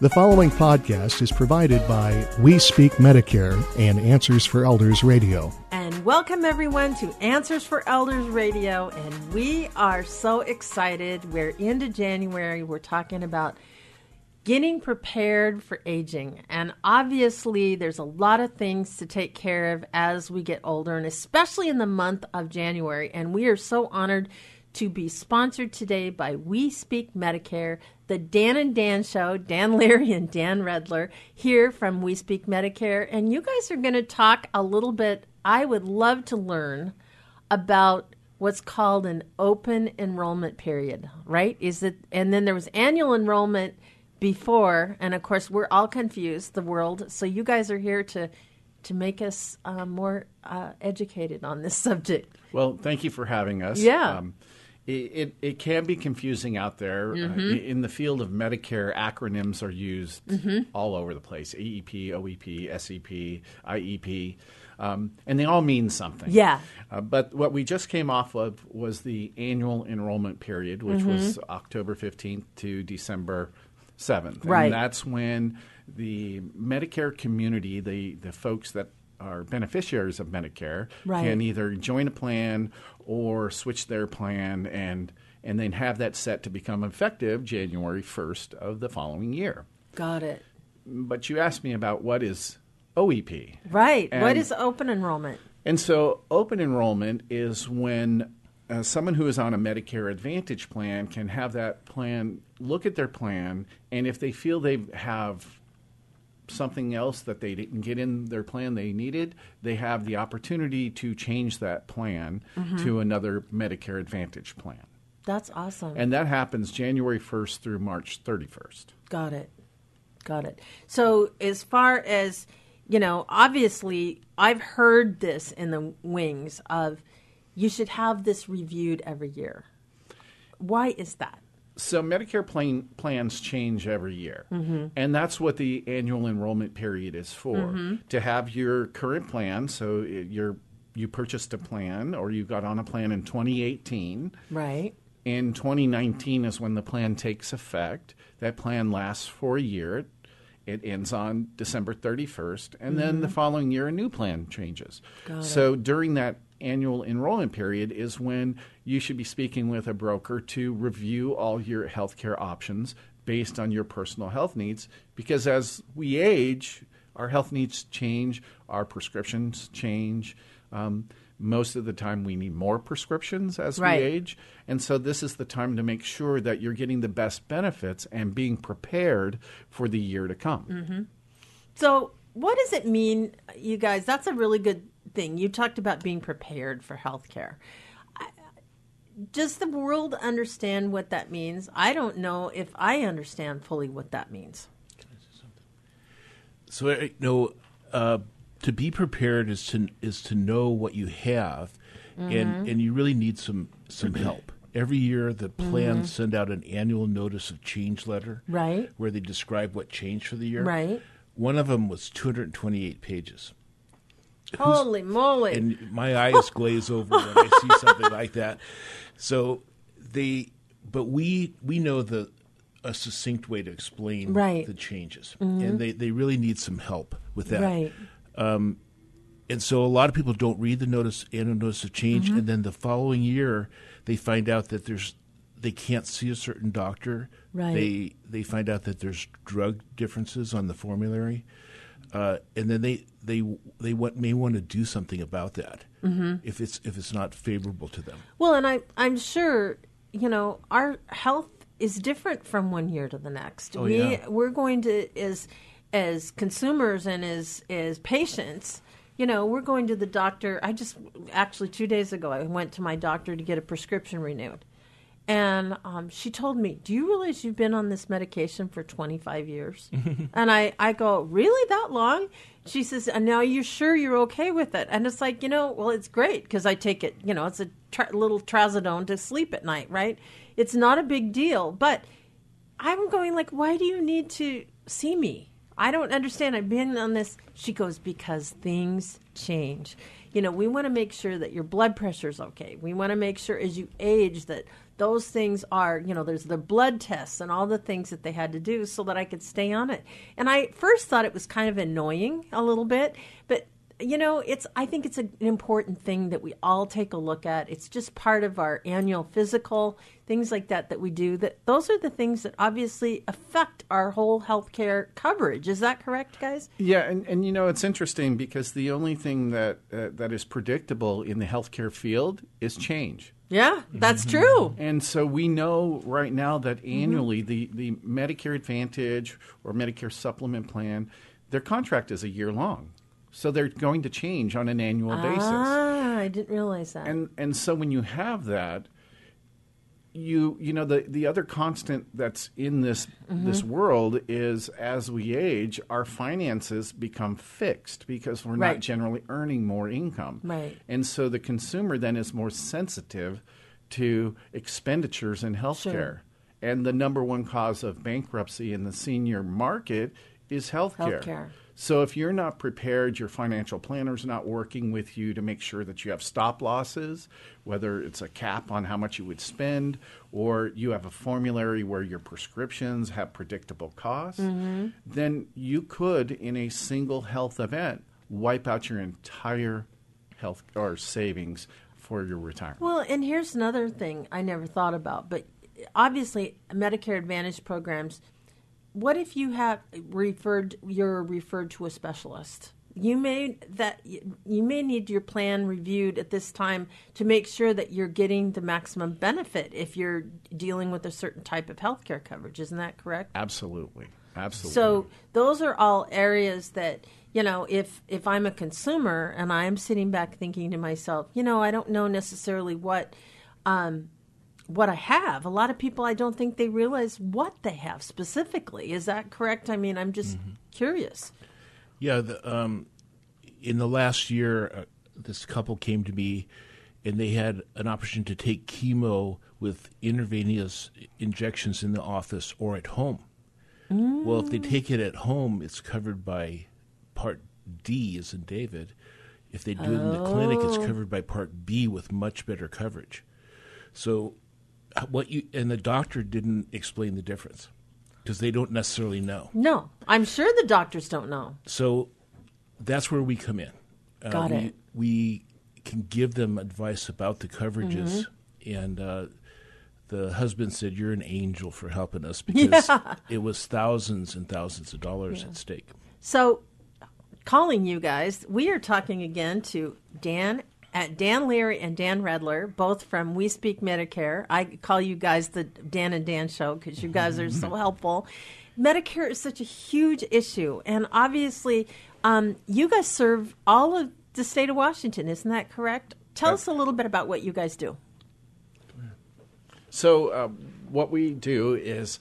The following podcast is provided by We Speak Medicare and Answers for Elders Radio. And welcome everyone to Answers for Elders Radio. And we are so excited. We're into January. We're talking about getting prepared for aging. And obviously, there's a lot of things to take care of as we get older, and especially in the month of January. And we are so honored to be sponsored today by We Speak Medicare, the Dan and Dan Show, Dan Leary and Dan Redler, here from We Speak Medicare. And you guys are going to talk a little bit. I would love to learn about what's called an open enrollment period, right? Is it, and then there was annual enrollment before, and of course, we're all confused, the world. So you guys are here to to make us uh, more uh, educated on this subject. Well, thank you for having us. Yeah. Um, it, it, it, can be confusing out there. Uh, mm-hmm. Uh, in the field of Medicare, acronyms are used mm-hmm. all over the place AEP, OEP, SEP, IEP. Um, and they all mean something. Yeah. Uh, but what we just came off of was the annual enrollment period, which mm-hmm. was October 15th to December 7th. Right. And that's when the Medicare community, the, the folks that are beneficiaries of Medicare, right. can either join a plan or switch their plan and and then have that set to become effective January 1st of the following year. Got it. But you asked me about what is OEP. Right. And, what is open enrollment? And so open enrollment is when uh, someone who is on a Medicare Advantage plan can have that plan look at their plan, and if they feel they have something else that they didn't get in their plan they needed, they have the opportunity to change that plan mm-hmm. to another Medicare Advantage plan. That's awesome. And that happens January 1st through March 31st. Got it. Got it. So, as far as, you know, obviously, I've heard this in the wings of you should have this reviewed every year. Why is that? So Medicare plan, plans change every year, mm-hmm. and that's what the annual enrollment period is for. Mm-hmm. To have your current plan, so you're you purchased a plan or you got on a plan in 2018. Right. In 2019 is when the plan takes effect. That plan lasts for a year. It ends on December 31st, and mm-hmm. then the mm-hmm. following year a new plan changes. Got so it. during that annual enrollment period is when you should be speaking with a broker to review all your healthcare options based on your personal health needs because as we age, our health needs change, our prescriptions change. Um, most of the time, we need more prescriptions as right. we age. And so, this is the time to make sure that you're getting the best benefits and being prepared for the year to come. Mm-hmm. So, what does it mean, you guys? That's a really good thing. You talked about being prepared for healthcare. Does the world understand what that means? I don't know if I understand fully what that means. So, you know, uh, to be prepared is to is to know what you have, mm-hmm. and and you really need some some help. Every year, the plans mm-hmm. send out an annual notice of change letter, right, where they describe what changed for the year. Right. One of them was 228 pages. Holy moly! And my eyes glaze over when I see something like that. So they, but we we know the a succinct way to explain right. the changes, mm-hmm. and they they really need some help with that. Right. Um, and so a lot of people don't read the notice annual notice of change, mm-hmm. and then the following year they find out that there's they can't see a certain doctor. Right. They they find out that there's drug differences on the formulary uh, and then they they they want, may want to do something about that mm-hmm. if it's if it's not favorable to them. Well, and I I'm sure you know our health is different from one year to the next. Oh, we yeah. we're going to as as consumers and as as patients. You know, we're going to the doctor. I just actually two days ago I went to my doctor to get a prescription renewed and um, she told me, "Do you realize you've been on this medication for 25 years?" and I, I go, "Really that long?" She says, "And now you're sure you're okay with it?" And it's like, you know, well, it's great because I take it. You know, it's a tra- little trazodone to sleep at night, right? It's not a big deal, but I'm going like, why do you need to see me? I don't understand. I've been on this. She goes, because things change. You know, we want to make sure that your blood pressure is okay. We want to make sure as you age that those things are, you know, there's the blood tests and all the things that they had to do so that I could stay on it. And I first thought it was kind of annoying a little bit, but you know, it's I think it's an important thing that we all take a look at. It's just part of our annual physical, things like that that we do. That those are the things that obviously affect our whole healthcare coverage. Is that correct, guys? Yeah, and, and you know it's interesting because the only thing that uh, that is predictable in the healthcare field is change. Yeah, that's true. And so we know right now that annually the, the Medicare Advantage or Medicare Supplement plan, their contract is a year long. So they're going to change on an annual basis. Ah, I didn't realize that. And and so when you have that, you you know the the other constant that's in this Mm-hmm. this world is as we age, our finances become fixed because we're Right. not generally earning more income. Right. And so the consumer then is more sensitive to expenditures in healthcare. Sure. And the number one cause of bankruptcy in the senior market is healthcare. Healthcare. So if you're not prepared, your financial planner's not working with you to make sure that you have stop losses, whether it's a cap on how much you would spend, or you have a formulary where your prescriptions have predictable costs, mm-hmm. then you could, in a single health event, wipe out your entire health or savings for your retirement. Well, and here's another thing I never thought about, but obviously Medicare Advantage programs. What if you have referred you're referred to a specialist? You may that you may need your plan reviewed at this time to make sure that you're getting the maximum benefit if you're dealing with a certain type of healthcare coverage. Isn't that correct? Absolutely. Absolutely. So those are all areas that you know if if I'm a consumer and I'm sitting back thinking to myself, you know, I don't know necessarily what um, what I have. A lot of people I don't think they realize what they have specifically. Is that correct? I mean, I'm just curious. Yeah, the, um, in the last year, uh, this couple came to me, and they had an option to take chemo with intravenous injections in the office or at home. Well, if they take it at home, it's covered by Part D, as in David. If they do it in the clinic, it's covered by Part B with much better coverage. So, what you and the doctor didn't explain the difference because they don't necessarily know. No, I'm sure the doctors don't know. So that's where we come in. Uh, Got we, it. We can give them advice about the coverages, Mm-hmm. and uh, the husband said, "You're an angel for helping us because it was thousands and thousands of dollars at stake." So, calling you guys, we are talking again to Dan at Dan Leary and Dan Redler, both from We Speak Medicare. I call you guys the Dan and Dan show because you guys are so helpful. Medicare is such a huge issue, and obviously, um, you guys serve all of the state of Washington. Isn't that correct? Tell us a little bit about what you guys do. So, uh, what we do is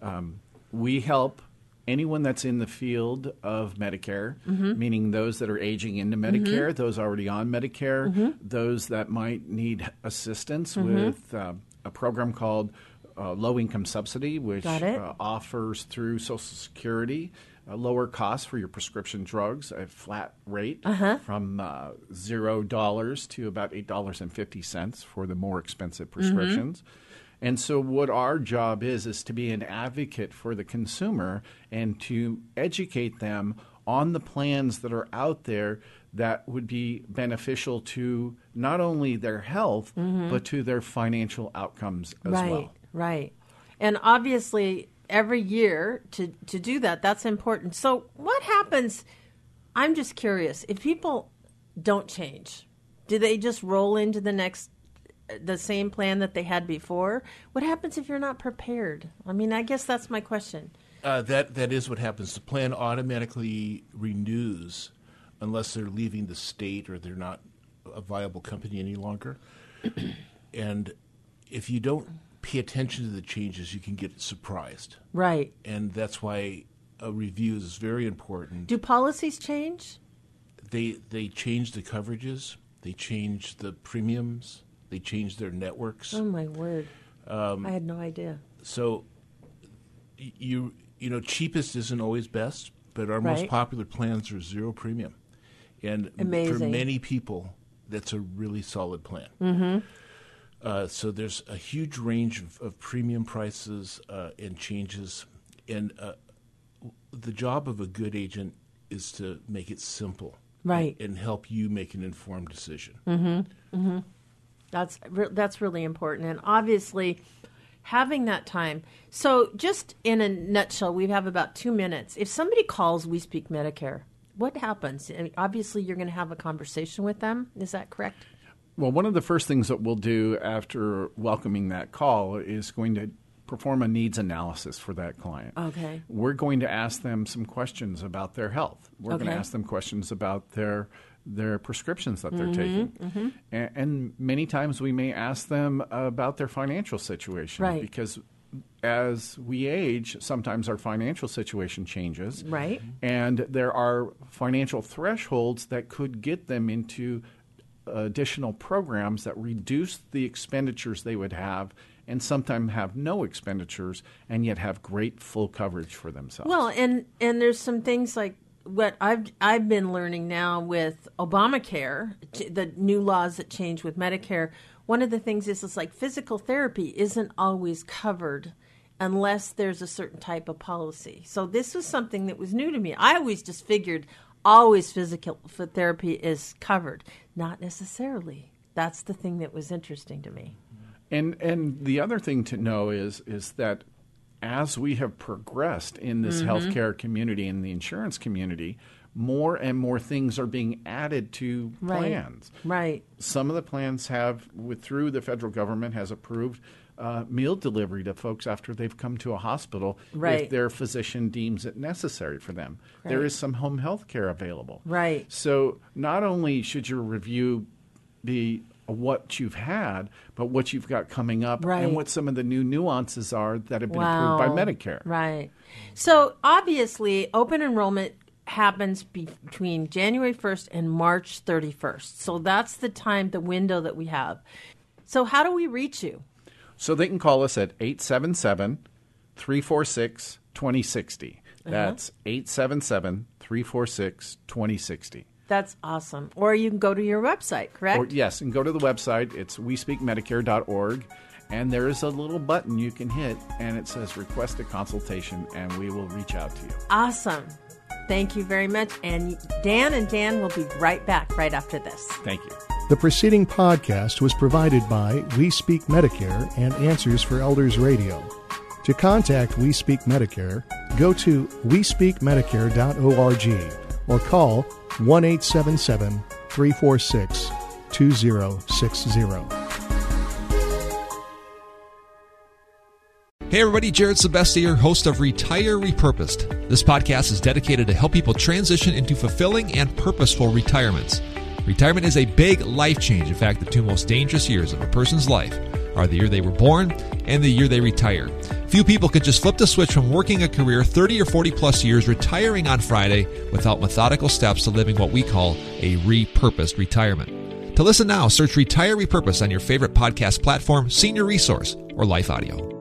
um, we help anyone that's in the field of Medicare, meaning those that are aging into Medicare, those already on Medicare, those that might need assistance with uh, a program called uh, Low Income Subsidy, which uh, offers through Social Security a lower cost for your prescription drugs, a flat rate from uh, zero dollars to about eight dollars and fifty cents for the more expensive prescriptions. And so, what our job is is to be an advocate for the consumer and to educate them on the plans that are out there that would be beneficial to not only their health mm-hmm. but to their financial outcomes as right, well. right. And obviously, every year to to do that, that's important. So, what happens? I'm just curious. If people don't change, do they just roll into the next the same plan that they had before? What happens if you're not prepared? I mean, I guess that's my question. Uh, that that is what happens. The plan automatically renews unless they're leaving the state or they're not a viable company any longer. and if you don't pay attention to the changes, you can get surprised. Right. And that's why a review is very important. Do policies change? They they change the coverages, they change the premiums, they change their networks. Oh my word! Um, I had no idea. So you you know cheapest isn't always best, but our most popular plans are zero premium, and m- for many people that's a really solid plan. Mm-hmm. Uh, so there's a huge range of, of premium prices uh, and changes, and uh, the job of a good agent is to make it simple, Right. and, and help you make an informed decision. That's re- that's really important, and obviously, having that time. So, just in a nutshell, we have about two minutes. If somebody calls, we speak Medicare. What happens? I mean, obviously, you're going to have a conversation with them. Is that correct? Well, one of the first things that we'll do after welcoming that call is going to perform a needs analysis for that client. Okay. We're going to ask them some questions about their health. We're going to ask them questions about their their prescriptions that they're Mm-hmm, taking. And, and many times we may ask them about their financial situation Right. because as we age, sometimes our financial situation changes. Right. And there are financial thresholds that could get them into additional programs that reduce the expenditures they would have and sometimes have no expenditures and yet have great full coverage for themselves. Well, and and there's some things like what I've I've been learning now with Obamacare, the new laws that change with Medicare. One of the things is it's like physical therapy isn't always covered unless there's a certain type of policy. So this was something that was new to me. I always just figured always physical therapy is covered, not necessarily. That's the thing that was interesting to me. And and the other thing to know is is that as we have progressed in this Mm-hmm. healthcare community and the insurance community, more and more things are being added to Right. plans. Right. Some of the plans have, with through the federal government, has approved uh, meal delivery to folks after they've come to a hospital Right. if their physician deems it necessary for them. There Right. is some home health care available. Right. So not only should your review be what you've had, but what you've got coming up Right. and what some of the new nuances are that have been Wow. approved by Medicare. Right. So obviously, open enrollment happens be- between January 1st and March 31st. So that's the time, the window that we have. So how do we reach you? So they can call us at 877 346 2060. Uh-huh. That's 877 346 2060. That's awesome. Or you can go to your website, correct? Or yes, and go to the website. It's wespeakmedicare.org, and there is a little button you can hit, and it says request a consultation, and we will reach out to you. awesome. Thank you very much. And Dan and Dan will be right back right after this. Thank you. The preceding podcast was provided by We Speak Medicare and Answers for Elders Radio. To contact We Speak Medicare, go to wespeakmedicare.org or call 1 877 346 2060. Hey everybody, Jared Sebestier, host of Retire Repurposed. This podcast is dedicated to help people transition into fulfilling and purposeful retirements. Retirement is a big life change. In fact, the two most dangerous years of a person's life are the year they were born and the year they retire. Few people can just flip the switch from working a career 30 or 40 plus years, retiring on Friday without methodical steps to living what we call a repurposed retirement. To listen now, search Retire Repurpose on your favorite podcast platform, Senior Resource, or Life Audio.